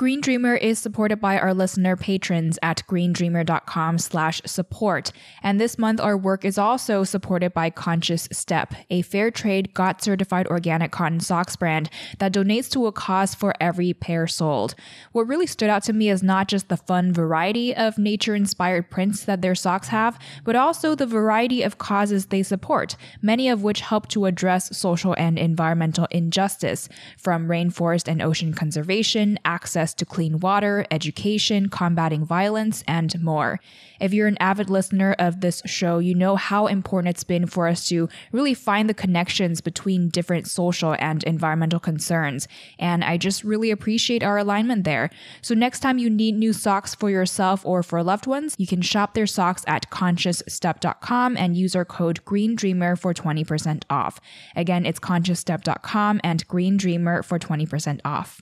Green Dreamer is supported by our listener patrons at greendreamer.com slash support. And this month, our work is also supported by Conscious Step, a fair trade, GOTS certified organic cotton socks brand that donates to a cause for every pair sold. What really stood out to me is not just the fun variety of nature inspired prints that their socks have, but also the variety of causes they support, many of which help to address social and environmental injustice, from rainforest and ocean conservation, access access to clean water, education, combating violence, and more. If you're an avid listener of this show, you know how important it's been for us to really find the connections between different social and environmental concerns. And I just really appreciate our alignment there. So next time you need new socks for yourself or for loved ones, you can shop their socks at consciousstep.com and use our code GREENDREAMER for 20% off. Again, it's consciousstep.com and Green Dreamer for 20% off.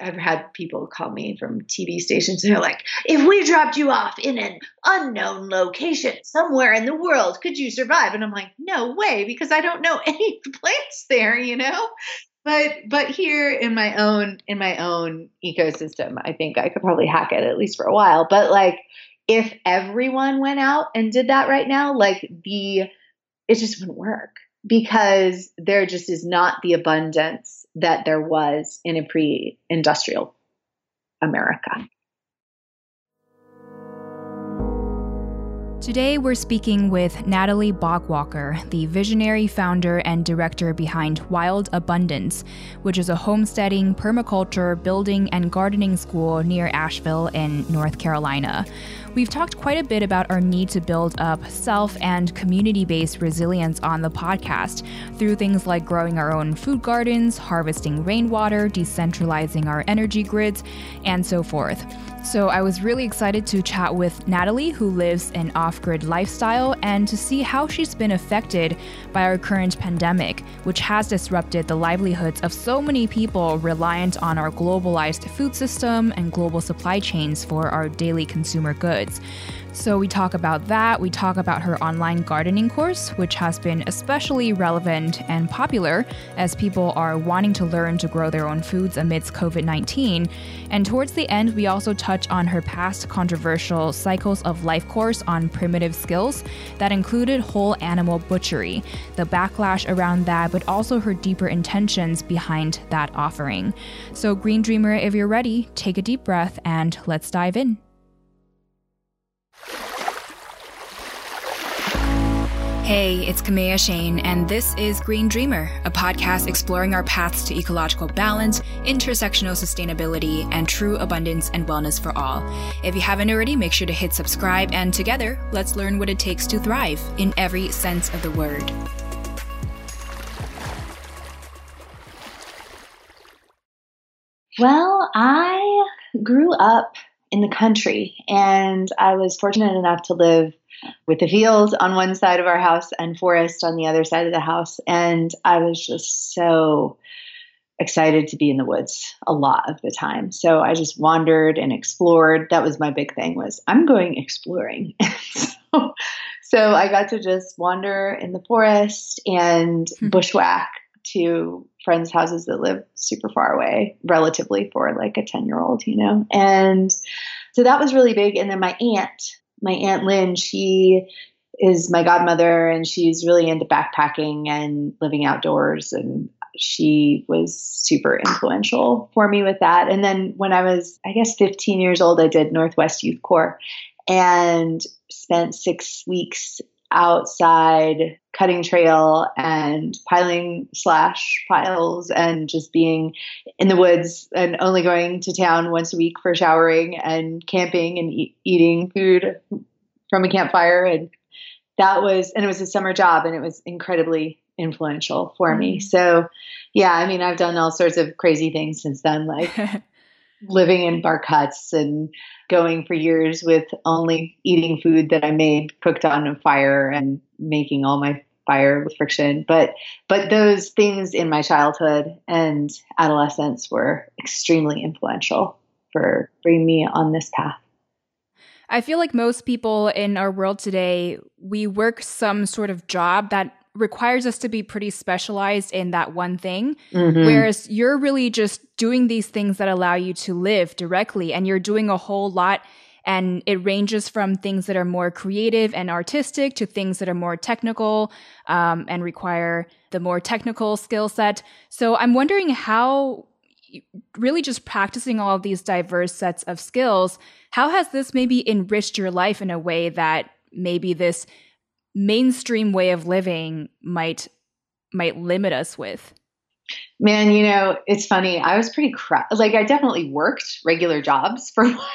I've had people call me from TV stations and they're like, if we dropped you off in an unknown location somewhere in the world, could you survive? And I'm like, no way, because I don't know any plants there, you know? But but here in my own in my own ecosystem, I think I could probably hack it at least for a while. But like if everyone went out and did that right now, like the it just wouldn't work because there just is not the abundance that there was in a pre industrial America. Today, we're speaking with Natalie Bogwalker, the visionary founder and director behind Wild Abundance, which is a homesteading, permaculture, building, and gardening school near Asheville in North Carolina. We've talked quite a bit about our need to build up self and community based resilience on the podcast through things like growing our own food gardens, harvesting rainwater, decentralizing our energy grids, and so forth. So I was really excited to chat with Natalie, who lives an off grid lifestyle, and to see how she's been affected by our current pandemic, which has disrupted the livelihoods of so many people reliant on our globalized food system and global supply chains for our daily consumer goods. So, we talk about that. We talk about her online gardening course, which has been especially relevant and popular as people are wanting to learn to grow their own foods amidst COVID 19. And towards the end, we also touch on her past controversial Cycles of Life course on primitive skills that included whole animal butchery, the backlash around that, but also her deeper intentions behind that offering. So, Green Dreamer, if you're ready, take a deep breath and let's dive in. Hey, it's Kaméa Chayne, and this is Green Dreamer, a podcast exploring our paths to ecological balance, intersectional sustainability, and true abundance and wellness for all. If you haven't already, make sure to hit subscribe, and together, let's learn what it takes to thrive in every sense of the word. Well, I grew up in the country, and I was fortunate enough to live with the fields on one side of our house and forest on the other side of the house. And I was just so excited to be in the woods a lot of the time. So I just wandered and explored. That was my big thing was I'm going exploring. so, so I got to just wander in the forest and hmm. bushwhack to friends' houses that live super far away, relatively for like a 10 year old, you know? And so that was really big. And then my aunt, my aunt Lynn, she is my godmother and she's really into backpacking and living outdoors and she was super influential for me with that. And then when I was, I guess, 15 years old, I did Northwest Youth Corps and spent six weeks outside cutting trail and piling slash piles and just being in the woods and only going to town once a week for showering and camping and e- eating food from a campfire and that was and it was a summer job and it was incredibly influential for me mm-hmm. so yeah i mean i've done all sorts of crazy things since then like living in bark huts and going for years with only eating food that I made cooked on a fire and making all my fire with friction. But but those things in my childhood and adolescence were extremely influential for bringing me on this path. I feel like most people in our world today, we work some sort of job that requires us to be pretty specialized in that one thing. Mm-hmm. Whereas you're really just doing these things that allow you to live directly and you're doing a whole lot. And it ranges from things that are more creative and artistic to things that are more technical um, and require the more technical skill set. So I'm wondering how really just practicing all of these diverse sets of skills, how has this maybe enriched your life in a way that maybe this mainstream way of living might might limit us with. Man you know it's funny. I was pretty like i definitely worked regular jobs for a while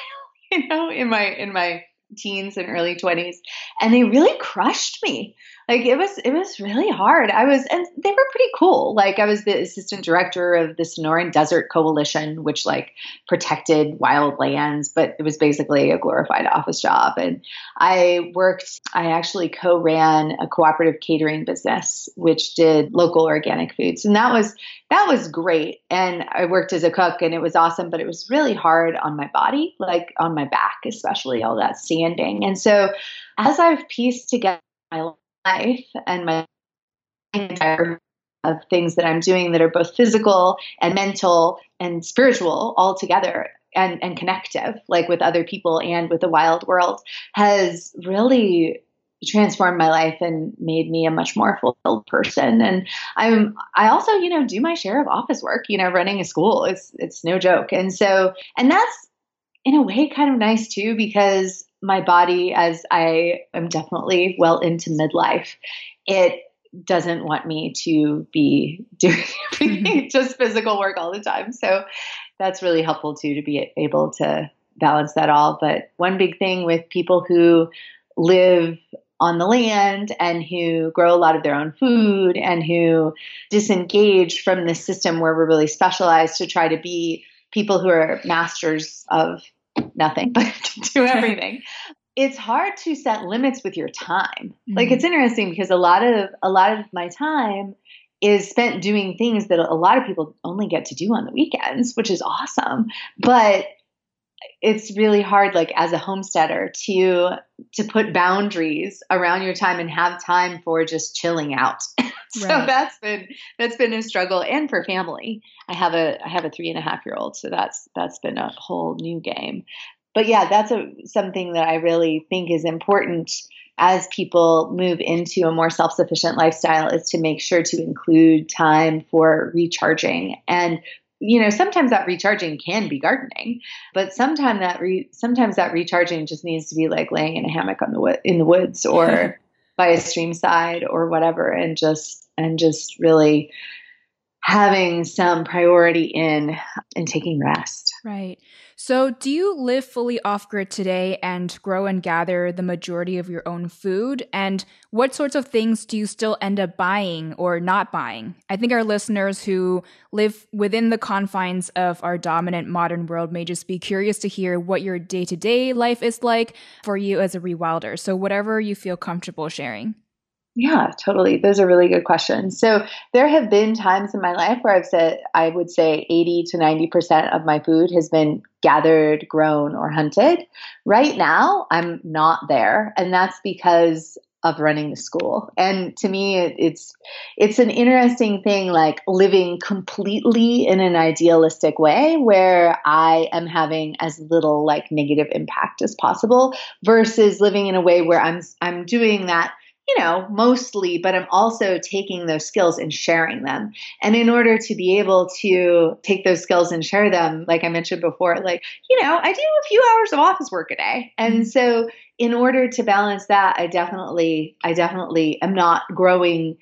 you know in my in my teens and early 20s and they really crushed me. Like it was it was really hard. I was and they were pretty cool. Like i was the assistant director of the sonoran desert coalition which like protected wild lands but it was basically a glorified office job. And i worked i actually co-ran a cooperative catering business which did local organic foods. And that was that was great. And i worked as a cook and it was awesome but it was really hard on my body like on my back especially all that standing. And so as i've pieced together my life and my entire of things that I'm doing that are both physical and mental and spiritual all together and, and connective, like with other people and with the wild world, has really transformed my life and made me a much more fulfilled person. And I'm I also, you know, do my share of office work, you know, running a school. It's it's no joke. And so and that's in a way kind of nice too because my body as I am definitely well into midlife, it doesn't want me to be doing mm-hmm. just physical work all the time. So that's really helpful too to be able to balance that all. But one big thing with people who live on the land and who grow a lot of their own food and who disengage from the system where we're really specialized to try to be people who are masters of nothing but do everything. It's hard to set limits with your time. Mm-hmm. like it's interesting because a lot of a lot of my time is spent doing things that a lot of people only get to do on the weekends which is awesome. But it's really hard like as a homesteader to to put boundaries around your time and have time for just chilling out. So right. that's been that's been a struggle and for family. I have a i have a three and a half year old so that's that's been a whole new game. But yeah that's a something that i really think is important as people move into a more self-sufficient lifestyle is to make sure to include time for recharging and you know sometimes that recharging can be gardening but sometimes that re- sometimes that recharging just needs to be like laying in a hammock on the wo- in the woods or by a stream side or whatever and just and just really having some priority in in taking rest right so, do you live fully off grid today and grow and gather the majority of your own food? And what sorts of things do you still end up buying or not buying? I think our listeners who live within the confines of our dominant modern world may just be curious to hear what your day to day life is like for you as a rewilder. So, whatever you feel comfortable sharing. Yeah, totally. Those are really good questions. So there have been times in my life where I've said I would say 80 to 90% of my food has been gathered, grown, or hunted. Right now, I'm not there. And that's because of running the school. And to me, it, it's it's an interesting thing, like living completely in an idealistic way, where I am having as little like negative impact as possible, versus living in a way where I'm I'm doing that you know, mostly, but I'm also taking those skills and sharing them. And in order to be able to take those skills and share them, like I mentioned before, like, you know, I do a few hours of office work a day. And mm-hmm. so in order to balance that, I definitely, I definitely am not growing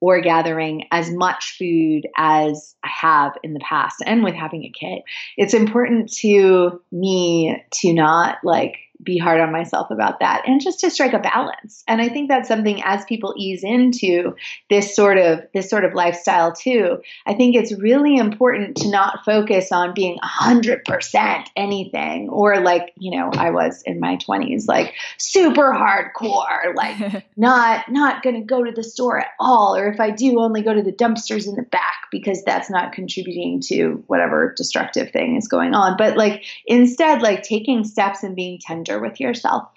or gathering as much food as I have in the past and with having a kid. It's important to me to not like be hard on myself about that and just to strike a balance. And i think that's something as people ease into this sort of this sort of lifestyle too i think it's really important to not focus on being 100% anything or like you know i was in my 20s like super hardcore like not not going to go to the store at all or if i do only go to the dumpsters in the back because that's not contributing to whatever destructive thing is going on. But like instead like taking steps and being tender with yourself,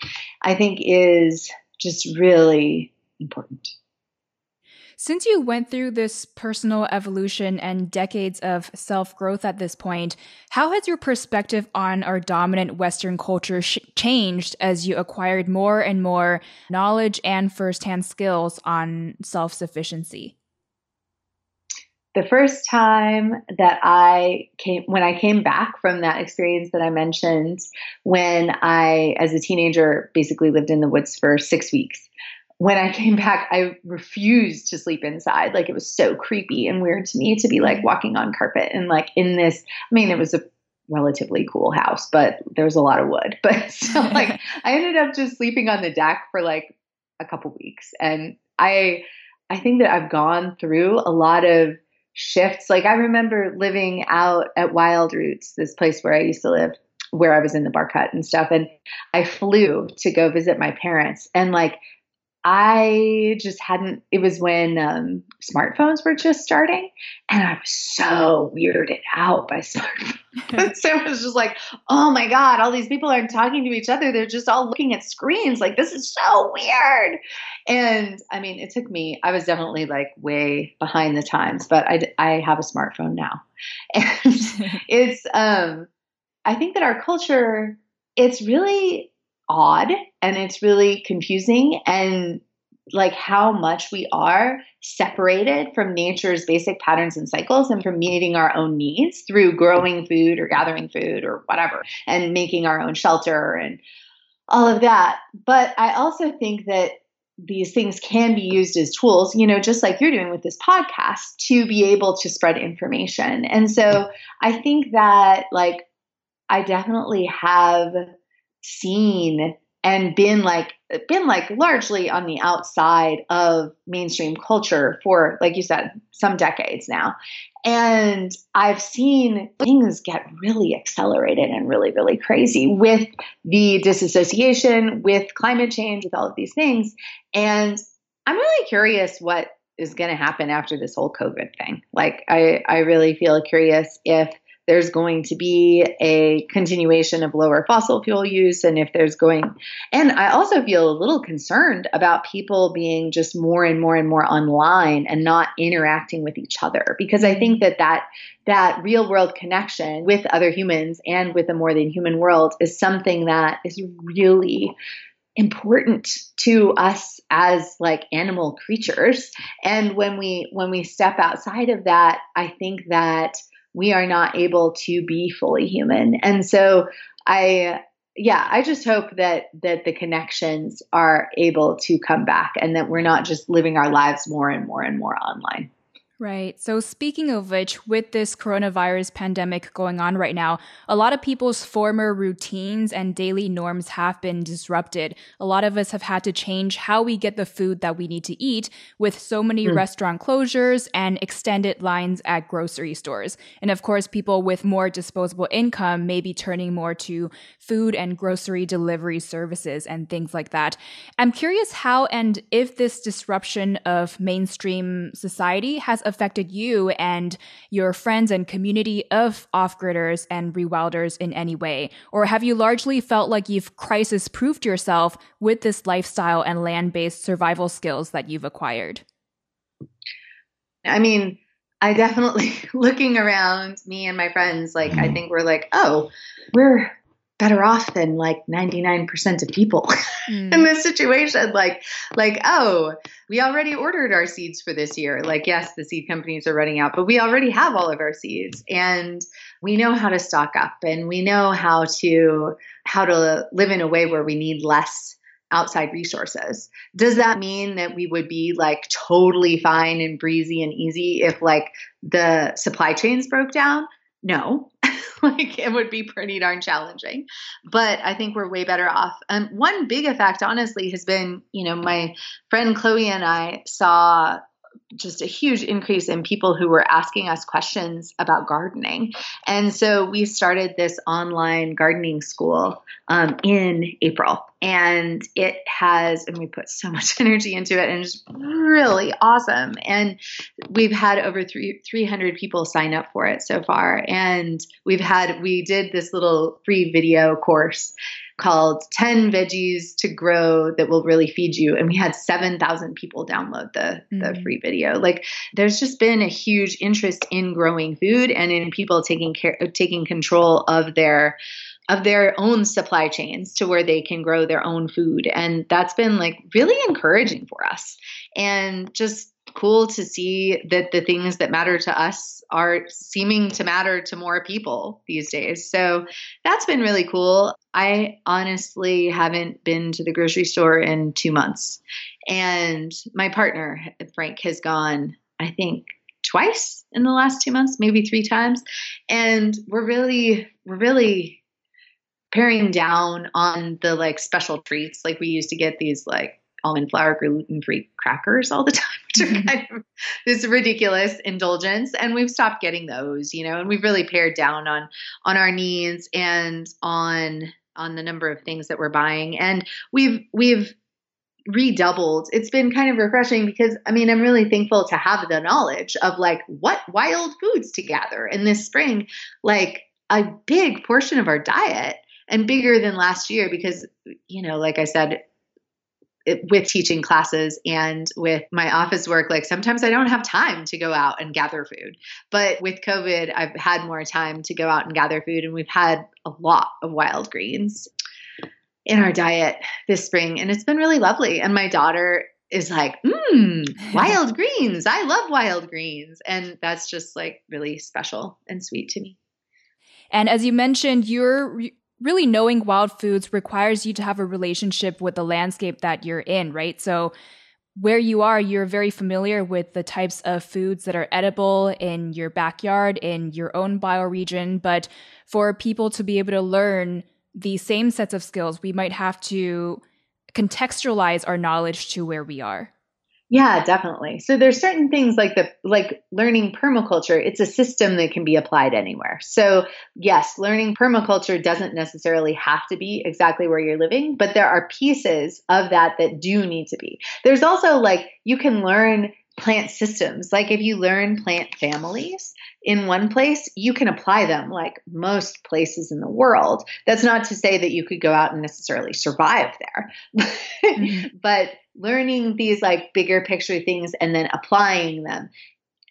I think is just really important. Since you went through this personal evolution and decades of self growth at this point, how has your perspective on our dominant Western culture sh- changed as you acquired more and more knowledge and firsthand skills on self sufficiency? The first time that I came, when I came back from that experience that I mentioned, when I, as a teenager, basically lived in the woods for six weeks. When I came back, I refused to sleep inside. Like it was so creepy and weird to me to be like walking on carpet and like in this. I mean, it was a relatively cool house, but there was a lot of wood. But so like I ended up just sleeping on the deck for like a couple weeks. And I I think that I've gone through a lot of shifts. Like I remember living out at Wild Roots, this place where I used to live, where I was in the bark hut and stuff. And I flew to go visit my parents. And like I just hadn't, it was when um, smartphones were just starting, and I was so weirded out by smartphones. so it was just like, oh my God, all these people aren't talking to each other. They're just all looking at screens. Like, this is so weird. And I mean, it took me, I was definitely like way behind the times, but I, I have a smartphone now. And it's, um, I think that our culture, it's really odd and it's really confusing and like how much we are separated from nature's basic patterns and cycles and from meeting our own needs through growing food or gathering food or whatever and making our own shelter and all of that. But I also think that these things can be used as tools, you know, just like you're doing with this podcast to be able to spread information. And so I think that, like, I definitely have seen and been like been like largely on the outside of mainstream culture for like you said some decades now. And i've seen things get really accelerated and really really crazy with the disassociation with climate change with all of these things. And i'm really curious what is going to happen after this whole covid thing. Like i i really feel curious if there's going to be a continuation of lower fossil fuel use and if there's going and i also feel a little concerned about people being just more and more and more online and not interacting with each other because i think that that that real world connection with other humans and with a more than human world is something that is really important to us as like animal creatures. And when we when we step outside of that i think that we are not able to be fully human. And so I yeah, I just hope that that the connections are able to come back and that we're not just living our lives more and more and more online. Right. So, speaking of which, with this coronavirus pandemic going on right now, a lot of people's former routines and daily norms have been disrupted. A lot of us have had to change how we get the food that we need to eat with so many mm. restaurant closures and extended lines at grocery stores. And of course, people with more disposable income may be turning more to food and grocery delivery services and things like that. I'm curious how and if this disruption of mainstream society has affected you and your friends and community of off gridders and rewilders in any way? Or have you largely felt like you've crisis proofed yourself with this lifestyle and land based survival skills that you've acquired? I mean, I definitely looking around me and my friends, like I mm-hmm. think we're like, oh, we're better off than like 99% of people mm. in this situation like like oh we already ordered our seeds for this year like yes the seed companies are running out but we already have all of our seeds and we know how to stock up and we know how to how to live in a way where we need less outside resources. Does that mean that we would be like totally fine and breezy and easy if like the supply chains broke down? No. like it would be pretty darn challenging. But I think we're way better off. Um, one big effect, honestly, has been, you know, my friend Chloe and I saw just a huge increase in people who were asking us questions about gardening. And so we started this online gardening school um, in April. And it has, and we put so much energy into it, and it's really awesome. And we've had over three, 300 people sign up for it so far. And we've had, we did this little free video course called 10 veggies to grow that will really feed you and we had 7000 people download the mm-hmm. the free video like there's just been a huge interest in growing food and in people taking care taking control of their of their own supply chains to where they can grow their own food and that's been like really encouraging for us and just cool to see that the things that matter to us are seeming to matter to more people these days. So that's been really cool. I honestly haven't been to the grocery store in two months. And my partner, Frank, has gone, I think, twice in the last two months, maybe three times. And we're really, we're really paring down on the like special treats. Like we used to get these like almond flour gluten free crackers all the time, which are mm-hmm. kind of this ridiculous indulgence. And we've stopped getting those, you know, and we've really pared down on on our needs and on on the number of things that we're buying. And we've we've redoubled. It's been kind of refreshing because I mean, I'm really thankful to have the knowledge of like what wild foods to gather in this spring, like a big portion of our diet and bigger than last year because you know, like I said, with teaching classes and with my office work, like sometimes I don't have time to go out and gather food. But with COVID, I've had more time to go out and gather food, and we've had a lot of wild greens in our diet this spring, and it's been really lovely. And my daughter is like, mmm, wild greens. I love wild greens. And that's just like really special and sweet to me. And as you mentioned, you're really knowing wild foods requires you to have a relationship with the landscape that you're in, right? So where you are, you're very familiar with the types of foods that are edible in your backyard, in your own bioregion. But for people to be able to learn the same sets of skills, we might have to contextualize our knowledge to where we are. Yeah, definitely. So there's certain things like the like learning permaculture, it's a system that can be applied anywhere. So, yes, learning permaculture doesn't necessarily have to be exactly where you're living, but there are pieces of that that do need to be. There's also like you can learn plant systems. Like if you learn plant families in one place, you can apply them like most places in the world. That's not to say that you could go out and necessarily survive there. mm-hmm. But learning these like bigger picture things and then applying them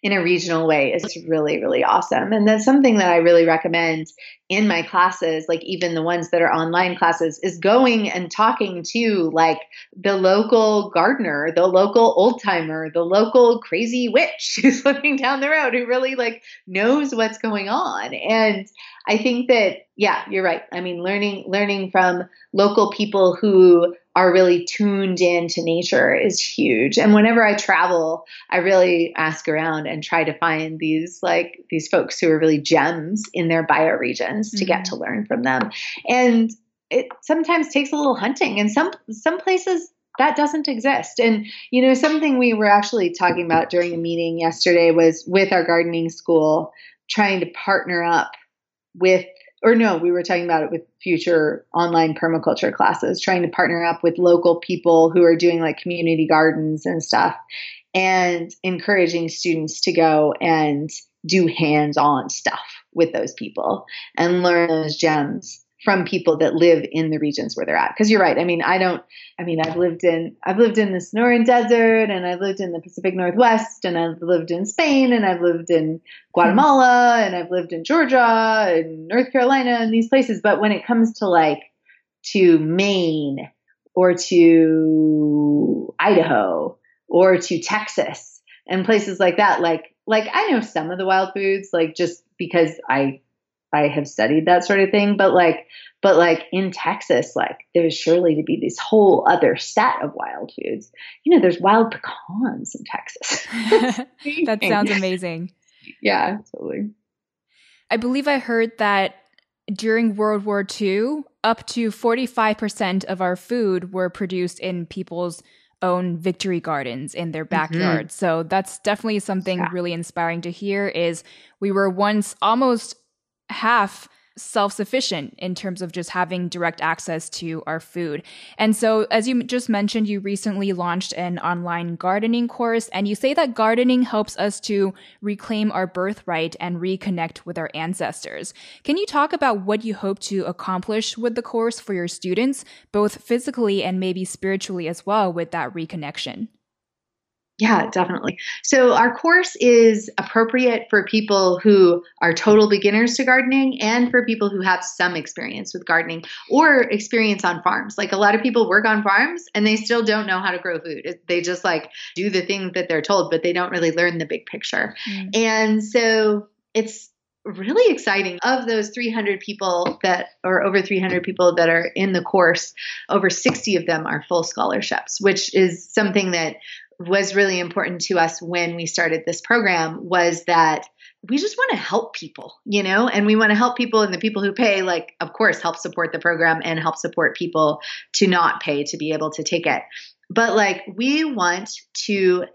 in a regional way is really really awesome. And that's something that i really recommend in my classes like even the ones that are online classes is going and talking to like the local gardener the local old timer the local crazy witch who's living down the road who really like knows what's going on. And i think that yeah you're right. I mean learning learning from local people who are really tuned in to nature is huge. And whenever I travel, I really ask around and try to find these like these folks who are really gems in their bioregions mm-hmm. to get to mm-hmm. learn from them. And it sometimes takes a little hunting and some some places that doesn't exist. And you know, something we were actually talking about during a meeting yesterday was with our gardening school trying to partner up with or no, we were talking about it with future online permaculture classes, trying to partner up with local people who are doing like community gardens and stuff and encouraging students to go and do hands on stuff with those people and learn those gems from people that live in the regions where they're at. Because you're right i mean i don't i mean i've lived in i've lived in the sonoran desert and i've lived in the pacific northwest and i've lived in spain and i've lived in guatemala hmm. and i've lived in georgia and north carolina and these places. But when it comes to like to maine or to idaho or to texas and places like that like like i know some of the wild foods like just because i I have studied that sort of thing, but like, but like in Texas, like there's surely to be this whole other set of wild foods. You know, there's wild pecans in Texas. that sounds amazing. Yeah, totally. I believe I heard that during World War II, up to 45% of our food were produced in people's own victory gardens in their backyard. Mm-hmm. So that's definitely something yeah. really inspiring to hear is we were once almost half self sufficient in terms of just having direct access to our food. And so, as you just mentioned, you recently launched an online gardening course, and you say that gardening helps us to reclaim our birthright and reconnect with our ancestors. Can you talk about what you hope to accomplish with the course for your students, both physically and maybe spiritually as well, with that reconnection? Yeah, definitely. So our course is appropriate for people who are total beginners to gardening and for people who have some experience with gardening or experience on farms. Like a lot of people work on farms and they still don't know how to grow food. They just like do the things that they're told, but they don't really learn the big picture. Mm. And so it's really exciting. Of those 300 people that, or over 300 people that are in the course, over 60 of them are full scholarships, which is something that was really important to us when we started this program was that we just want to help people, you know, and we want to help people and the people who pay, like, of course, help support the program and help support people to not pay to be able to take it. But like, we want to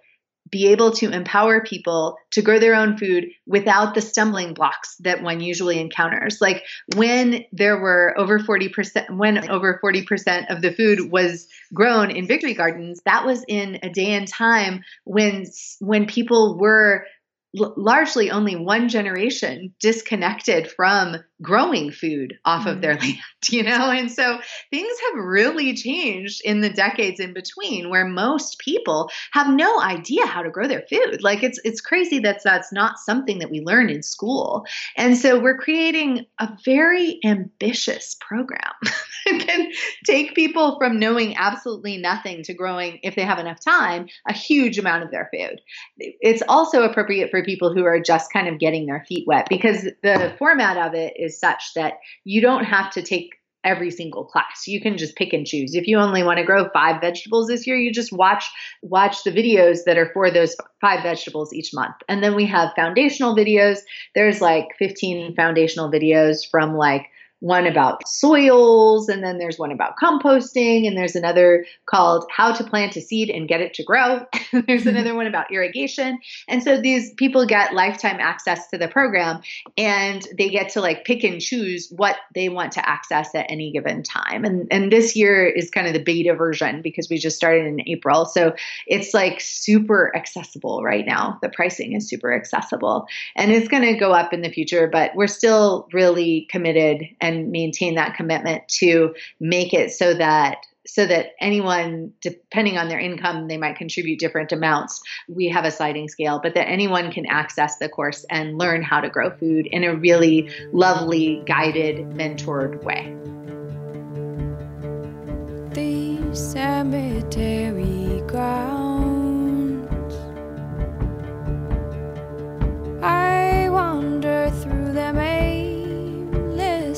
be able to empower people to grow their own food without the stumbling blocks that one usually encounters. Like when there were over 40%, when over 40% of the food was grown in victory gardens, that was in a day and time when, when people were largely only one generation disconnected from growing food off of their mm. land, you know? And so things have really changed in the decades in between where most people have no idea how to grow their food. Like it's it's crazy that that's not something that we learn in school. And so we're creating a very ambitious program that can take people from knowing absolutely nothing to growing if they have enough time a huge amount of their food. It's also appropriate for people who are just kind of getting their feet wet because the format of it is such that you don't have to take every single class. You can just pick and choose. If you only want to grow 5 vegetables this year, you just watch watch the videos that are for those 5 vegetables each month. And then we have foundational videos. There's like 15 foundational videos from like one about soils, and then there's one about composting, and there's another called How to Plant a Seed and Get It to Grow. there's mm-hmm. another one about irrigation. And so these people get lifetime access to the program and they get to like pick and choose what they want to access at any given time. And and this year is kind of the beta version because we just started in April. So it's like super accessible right now. The pricing is super accessible. And it's going to go up in the future, but we're still really committed and and maintain that commitment to make it so that so that anyone depending on their income they might contribute different amounts. We have a sliding scale but that anyone can access the course and learn how to grow food in a really lovely guided mentored way. The cemetery grounds. I wander through them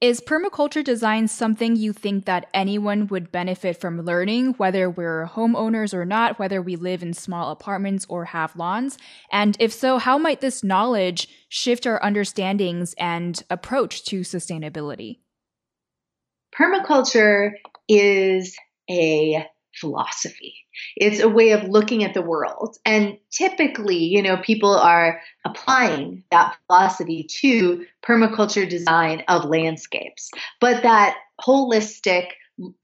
Is permaculture design something you think that anyone would benefit from learning, whether we're homeowners or not, whether we live in small apartments or have lawns? And if so, how might this knowledge shift our understandings and approach to sustainability? Permaculture is a philosophy. It's a way of looking at the world. And typically, you know, people are applying that philosophy to permaculture design of landscapes. But that holistic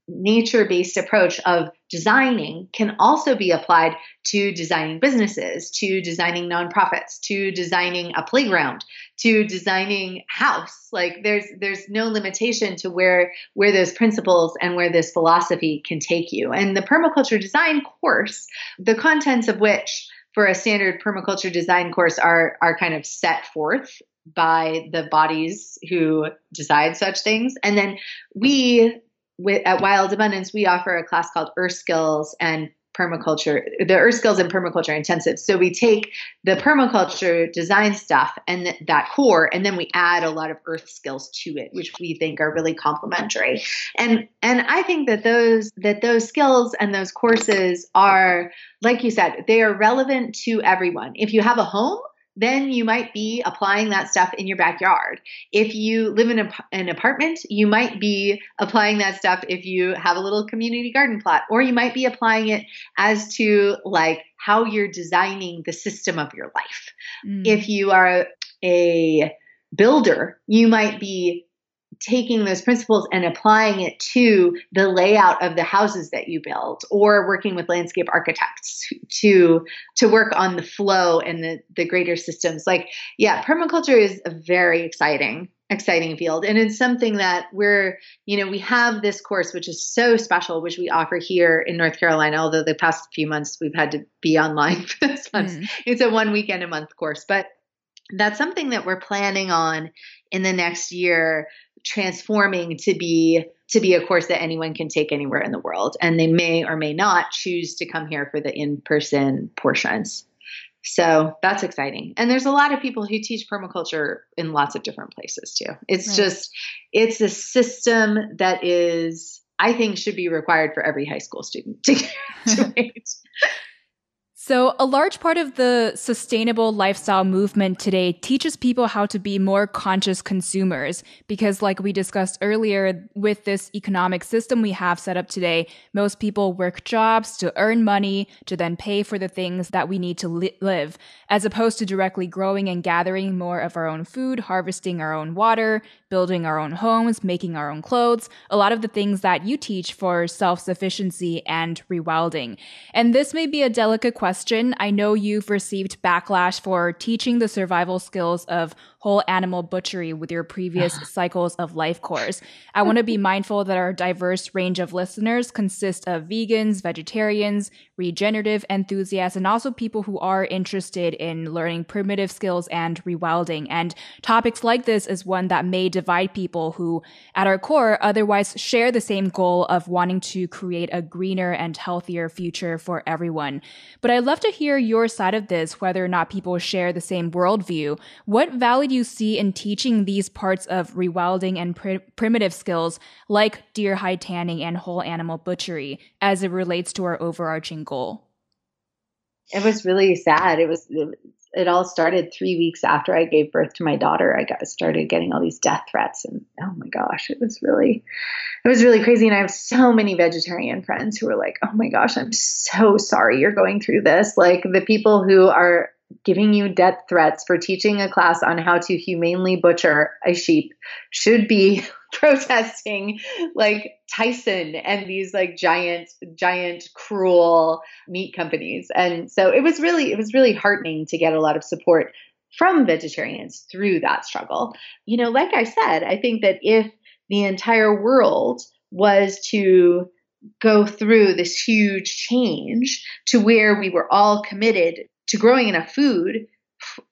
nature based approach of designing can also be applied to designing businesses, to designing nonprofits, to designing a playground, to designing house. Like there's there's no limitation to where where those principles and where this philosophy can take you. And the permaculture design course, the contents of which for a standard permaculture design course are are kind of set forth by the bodies who decide such things. And then we with, at Wild Abundance, we offer a class called Earth Skills and permaculture. The earth skills and permaculture intensive. So we take the permaculture design stuff and th- that core and then we add a lot of earth skills to it which we think are really complementary. And and i think that those that those skills and those courses are like you said they are relevant to everyone. If you have a home then you might be applying that stuff in your backyard. If you live in a, an apartment, you might be applying that stuff if you have a little community garden plot, or you might be applying it as to like how you're designing the system of your life. Mm. If you are a builder, you might be taking those principles and applying it to the layout of the houses that you build or working with landscape architects to to work on the flow and the the greater systems. Like yeah permaculture is a very exciting exciting field. And it's something that we're you know we have this course which is so special which we offer here in north carolina although the past few months we've had to be online for this month. Mm. it's a one weekend a month course but that's something that we're planning on in the next year transforming to be to be a course that anyone can take anywhere in the world. And they may or may not choose to come here for the in-person portions. So that's exciting. And there's a lot of people who teach permaculture in lots of different places too. It's right. just it's a system that is i think should be required for every high school student to, to So, a large part of the sustainable lifestyle movement today teaches people how to be more conscious consumers because, like we discussed earlier, with this economic system we have set up today, most people work jobs to earn money to then pay for the things that we need to li- live, as opposed to directly growing and gathering more of our own food, harvesting our own water, building our own homes, making our own clothes, a lot of the things that you teach for self sufficiency and rewilding. And this may be a delicate question. I know you've received backlash for teaching the survival skills of whole animal butchery with your previous cycles of life course. I want to be mindful that our diverse range of listeners consist of vegans, vegetarians, regenerative enthusiasts, and also people who are interested in learning primitive skills and rewilding. And topics like this is one that may divide people who, at our core, otherwise share the same goal of wanting to create a greener and healthier future for everyone. But I'd love to hear your side of this, whether or not people share the same worldview. What value you see in teaching these parts of rewilding and pr- primitive skills like deer hide tanning and whole animal butchery as it relates to our overarching goal? It was really sad. It was it all started three weeks after I gave birth to my daughter. I got started getting all these death threats, and oh my gosh, it was really, it was really crazy. And I have so many vegetarian friends who are like, "Oh my gosh, I'm so sorry you're going through this." Like the people who are giving you death threats for teaching a class on how to humanely butcher a sheep should be protesting like Tyson and these like giant giant cruel meat companies. And so it was really it was really heartening to get a lot of support from vegetarians through that struggle. You know, like I said, I think that if the entire world was to go through this huge change to where we were all committed to growing enough food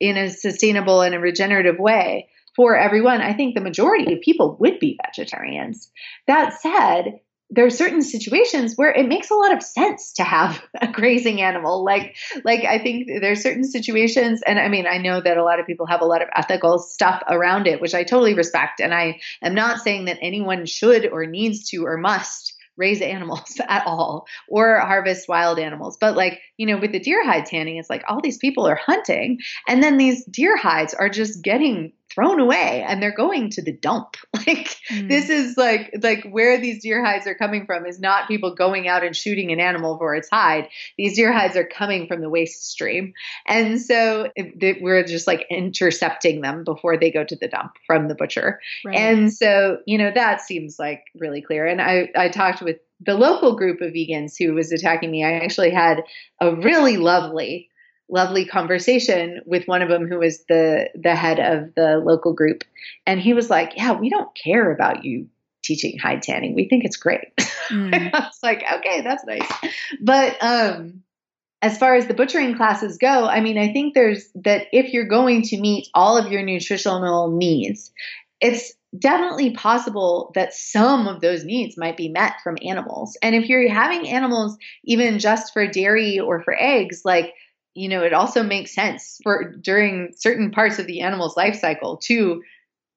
in a sustainable and a regenerative way for everyone, I think the majority of people would be vegetarians. That said, there are certain situations where it makes a lot of sense to have a grazing animal like like i think there's certain situations and i mean i know that a lot of people have a lot of ethical stuff around it which i totally respect and i am not saying that anyone should or needs to or must raise animals at all or harvest wild animals. But like, you know, with the deer hide tanning, it's like all these people are hunting and then these deer hides are just getting thrown away and they're going to the dump. Like mm. this is like like where these deer hides are coming from is not people going out and shooting an animal for its hide. These deer hides are coming from the waste stream. And so it, it, we're just like intercepting them before they go to the dump from the butcher. Right. And so, you know, that seems like really clear. And I I talked with the local group of vegans who was attacking me. I actually had a really lovely lovely conversation with one of them who was the the head of the local group. And he was like yeah we don't care about you teaching hide tanning. We think it's great. Mm. i was like okay that's nice. But um as far as the butchering classes go i mean i think there's that if you're going to meet all of your nutritional needs it's definitely possible that some of those needs might be met from animals. And if you're having animals even just for dairy or for eggs like you know, it also makes sense for during certain parts of the animal's life cycle to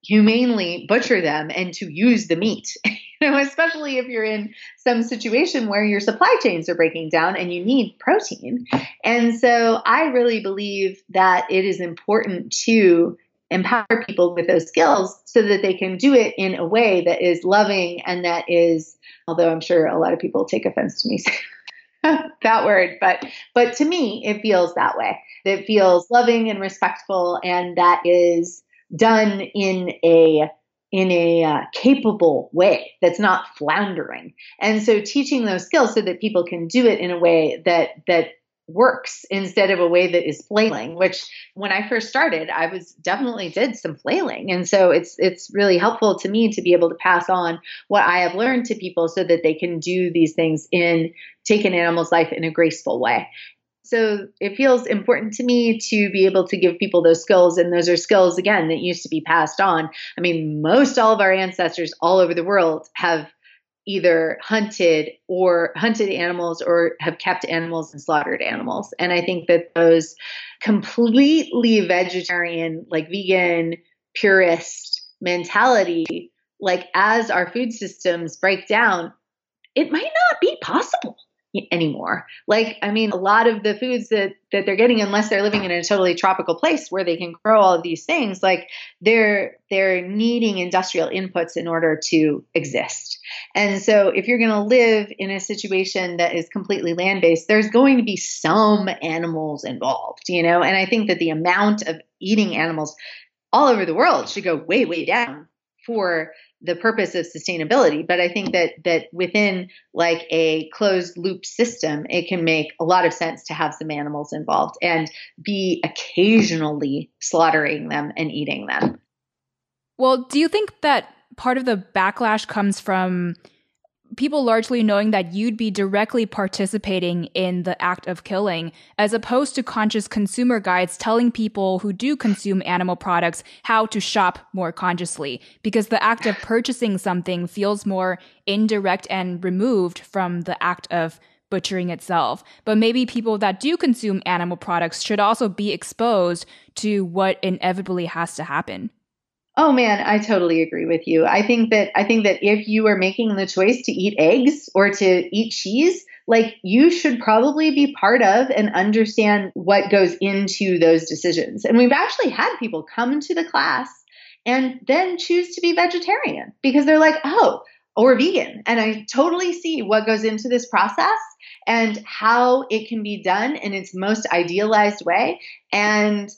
humanely butcher them and to use the meat. you know, especially if you're in some situation where your supply chains are breaking down and you need protein. And so I really believe that it is important to empower people with those skills so that they can do it in a way that is loving and that is although I'm sure a lot of people take offense to me that word, but but to me it feels that way. It feels loving and respectful, and that is done in a in a uh, capable way that's not floundering. And so teaching those skills so that people can do it in a way that that works instead of a way that is flailing which when i first started i was definitely did some flailing. And so it's it's really helpful to me to be able to pass on what i have learned to people so that they can do these things in take an animal's life in a graceful way. So it feels important to me to be able to give people those skills and those are skills again that used to be passed on. I mean most all of our ancestors all over the world have either hunted or hunted animals or have kept animals and slaughtered animals. And I think that those completely vegetarian, like vegan, purist mentality, like as our food systems break down, it might not be possible anymore. Like, I mean, a lot of the foods that that they're getting, unless they're living in a totally tropical place where they can grow all of these things, like they're they're needing industrial inputs in order to exist. And so, if you're going to live in a situation that is completely land based, there's going to be some animals involved, you know. And I think that the amount of eating animals all over the world should go way, way down for the purpose of sustainability but i think that that within like a closed loop system it can make a lot of sense to have some animals involved and be occasionally slaughtering them and eating them well do you think that part of the backlash comes from people largely knowing that you'd be directly participating in the act of killing, as opposed to conscious consumer guides telling people who do consume animal products how to shop more consciously, because the act of purchasing something feels more indirect and removed from the act of butchering itself. But maybe people that do consume animal products should also be exposed to what inevitably has to happen. Oh man, I totally agree with you. I think that I think that if you are making the choice to eat eggs or to eat cheese, like you should probably be part of and understand what goes into those decisions. And we've actually had people come to the class and then choose to be vegetarian because they're like, "Oh, or vegan." And I totally see what goes into this process and how it can be done in its most idealized way and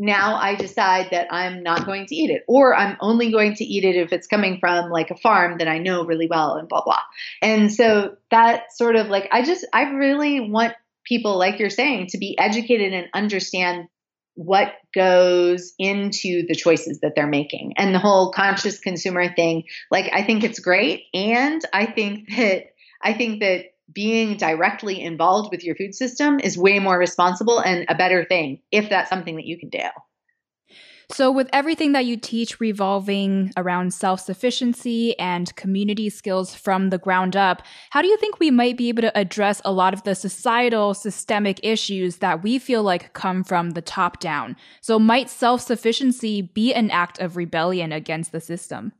now I decide that I'm not going to eat it, or I'm only going to eat it if it's coming from like a farm that I know really well, and blah, blah. And so that sort of like, I just, I really want people, like you're saying, to be educated and understand what goes into the choices that they're making and the whole conscious consumer thing like i think it's great and i think that i think that being directly involved with your food system is way more responsible and a better thing if that's something that you can do. So, with everything that you teach revolving around self sufficiency and community skills from the ground up, how do you think we might be able to address a lot of the societal systemic issues that we feel like come from the top down? So, might self sufficiency be an act of rebellion against the system?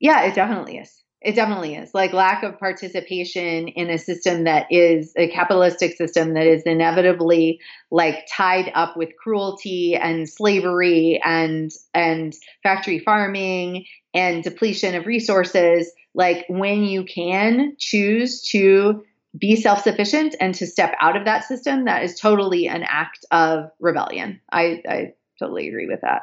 Yeah, it definitely is. It definitely is. Like lack of participation in a system that is a capitalistic system that is inevitably like tied up with cruelty and slavery and and factory farming and depletion of resources. Like when you can choose to be self-sufficient and to step out of that system, that is totally an act of rebellion. I, I totally agree with that.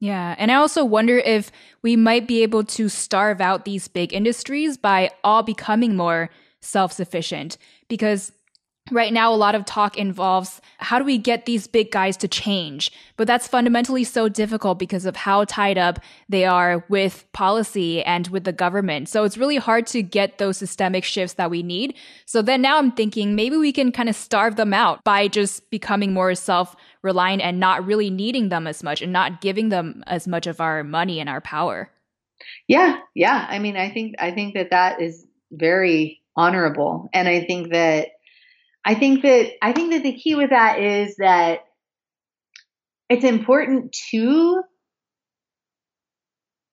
Yeah. And I also wonder if we might be able to starve out these big industries by all becoming more self sufficient. Because right now, a lot of talk involves how do we get these big guys to change? But that's fundamentally so difficult because of how tied up they are with policy and with the government. So it's really hard to get those systemic shifts that we need. So then now I'm thinking maybe we can kind of starve them out by just becoming more self reliant and not really needing them as much and not giving them as much of our money and our power. Yeah, yeah. I mean, I think I think that that is very honorable, and I think that I think that I think that the key with that is that it's important to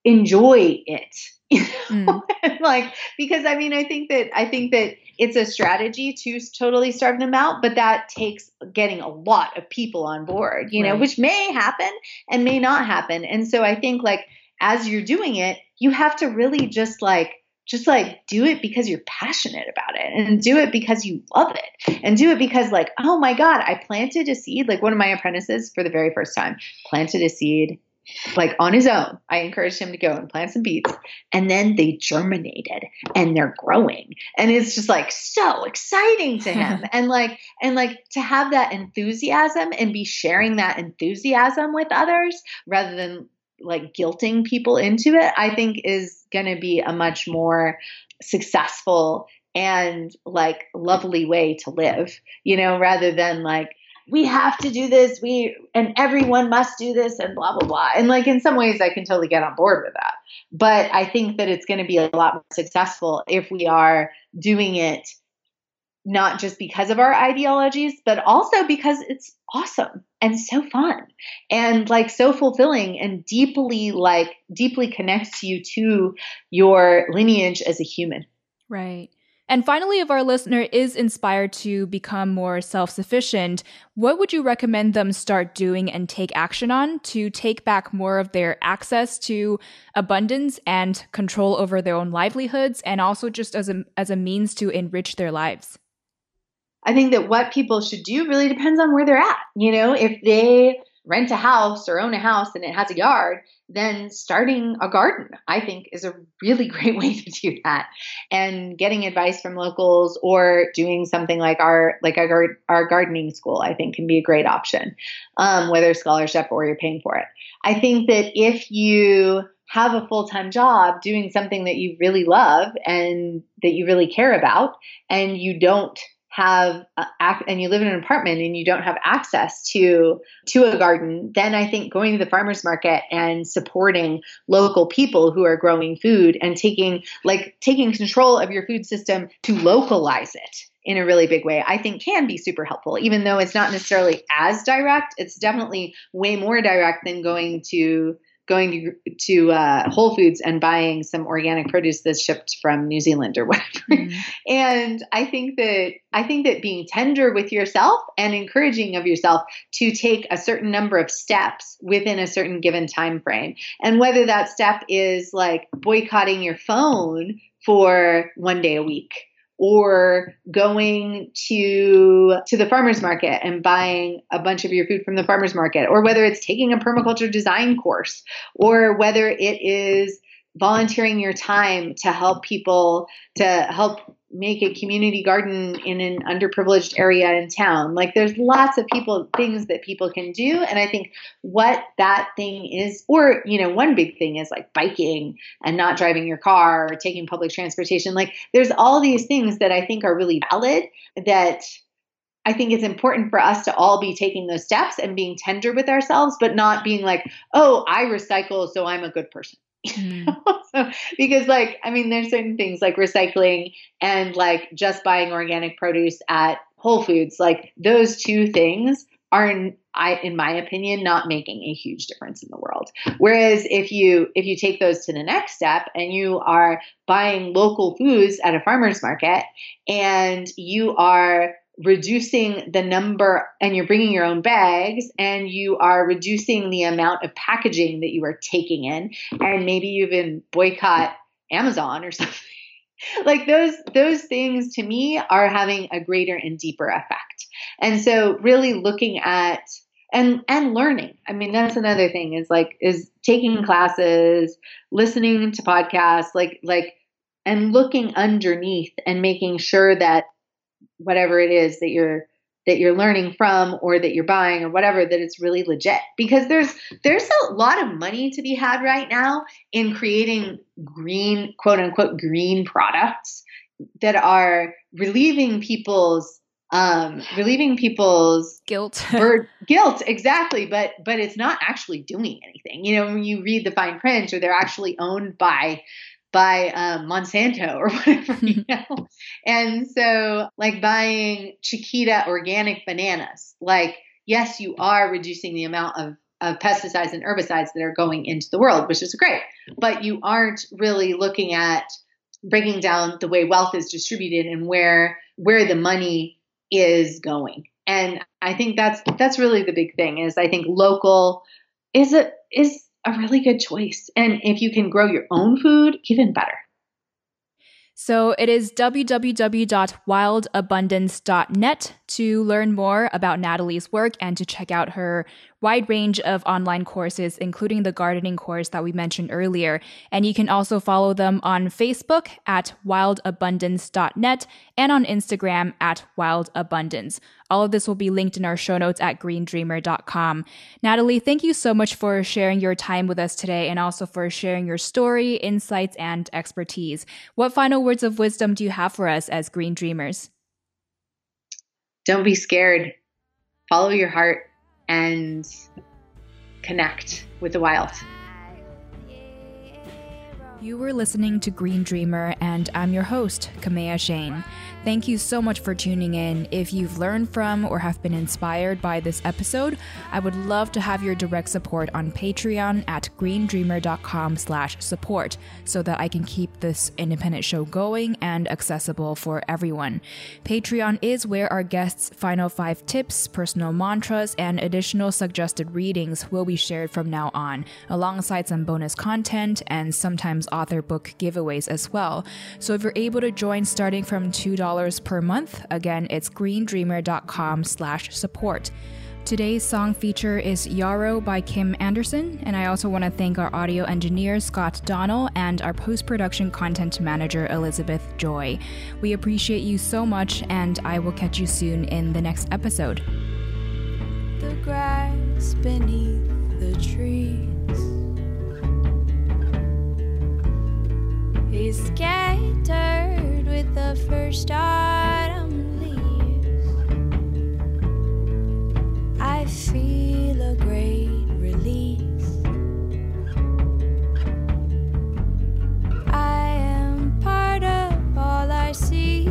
enjoy it. Mm. like because I mean I think that I think that it's a strategy to totally starve them out, but that takes getting a lot of people on board, you right. know, which may happen and may not happen. And so I think like as you're doing it, you have to really just like just like do it because you're passionate about it and do it because you love it and do it because like oh my god i planted a seed like one of my apprentices for the very first time planted a seed like on his own. I encouraged him to go and plant some beets and then they germinated and they're growing. And it's just like so exciting to him. And like and like to have that enthusiasm and be sharing that enthusiasm with others rather than like guilting people into it, I think is going to be a much more successful and like lovely way to live, you know, rather than like, we have to do this, we and everyone must do this and blah blah blah. And like in some ways I can totally get on board with that. But I think that it's going to be a lot more successful if we are doing it not just because of our ideologies, but also because it's awesome and so fun and like so fulfilling and deeply like deeply connects you to your lineage as a human. Right. And finally, if our listener is inspired to become more self sufficient, what would you recommend them start doing and take action on to take back more of their access to abundance and control over their own livelihoods and also just as a, as a means to enrich their lives? I think that what people should do really depends on where they're at. You know, if they rent a house or own a house and it has a yard, then starting a garden, I think, is a really great way to do that. And getting advice from locals or doing something like our like our, our gardening school, I think, can be a great option, um, whether scholarship or you're paying for it. I think that if you have a full time job doing something that you really love and that you really care about, and you don't have and you live in an apartment and you don't have access to to a garden then i think going to the farmers market and supporting local people who are growing food and taking like taking control of your food system to localize it in a really big way i think can be super helpful even though it's not necessarily as direct. It's definitely way more direct than going to going to, to uh, Whole Foods and buying some organic produce that's shipped from New Zealand or whatever. Mm-hmm. and I think that I think that being tender with yourself and encouraging of yourself to take a certain number of steps within a certain given time frame, and whether that step is like boycotting your phone for one day a week or going to to the farmers market and buying a bunch of your food from the farmers market or whether it's taking a permaculture design course or whether it is volunteering your time to help people to help make a community garden in an underprivileged area in town. Like there's lots of people things that people can do and I think what that thing is or you know one big thing is like biking and not driving your car or taking public transportation. Like there's all these things that I think are really valid that I think it's important for us to all be taking those steps and being tender with ourselves, but not being like, oh, I recycle, so I'm a good person. Because like i mean there's certain things like recycling and like just buying organic produce at whole foods like those two things are I, in my opinion not making a huge difference in the world. Whereas if you if you take those to the next step and you are buying local foods at a farmers market and you are reducing the number and you're bringing your own bags and you are reducing the amount of packaging that you are taking in and maybe even boycott Amazon or something. Like those those things to me are having a greater and deeper effect. And so really looking at and and learning. I mean that's another thing is like is taking classes listening to podcasts like like and looking underneath and making sure that whatever it is that you're that you're learning from or that you're buying or whatever that it's really legit. Because there's there's a lot of money to be had right now in creating green quote unquote green products that are relieving people's um relieving people's guilt. or guilt exactly. But but it's not actually doing anything. You know when you read the fine print or they're actually owned by by um, Monsanto or whatever, you know? and so, like buying Chiquita organic bananas, like, yes, you are reducing the amount of, of pesticides and herbicides that are going into the world, which is great, but you aren't really looking at breaking down the way wealth is distributed and where where the money is going. And I think that's that's really the big thing is I think local is it is a really good choice. And if you can grow your own food, even better. So it is www.wildabundance.net to learn more about Natalie's work and to check out her wide range of online courses, including the gardening course that we mentioned earlier. And you can also follow them on Facebook at wildabundance.net and on Instagram at wildabundance. All of this will be linked in our show notes at greendreamer.com. Natalie, thank you so much for sharing your time with us today and also for sharing your story, insights, and expertise. What final words of wisdom do you have for us as Green Dreamers? Don't be scared. Follow your heart and connect with the wild. You were listening to Green Dreamer, and I'm your host, Kaméa Chayne. Thank you so much for tuning in. If you've learned from or have been inspired by this episode, I would love to have your direct support on Patreon at greendreamer.com slash support so that I can keep this independent show going and accessible for everyone. Patreon is where our guests' final five tips, personal mantras, and additional suggested readings will be shared from now on, alongside some bonus content and sometimes author book giveaways as well. So if you're able to join starting from $2 $10 per month. Again, it's greendreamer.com slash support. Today's song feature is Yarrow by Kim Anderson, and I also want to thank our audio engineer Scott Donnell and our post production content manager Elizabeth Joy. We appreciate you so much, and I will catch you soon in the next episode. The grass beneath the scattered with the first autumn leaves. I feel a great release. I am part of all I see.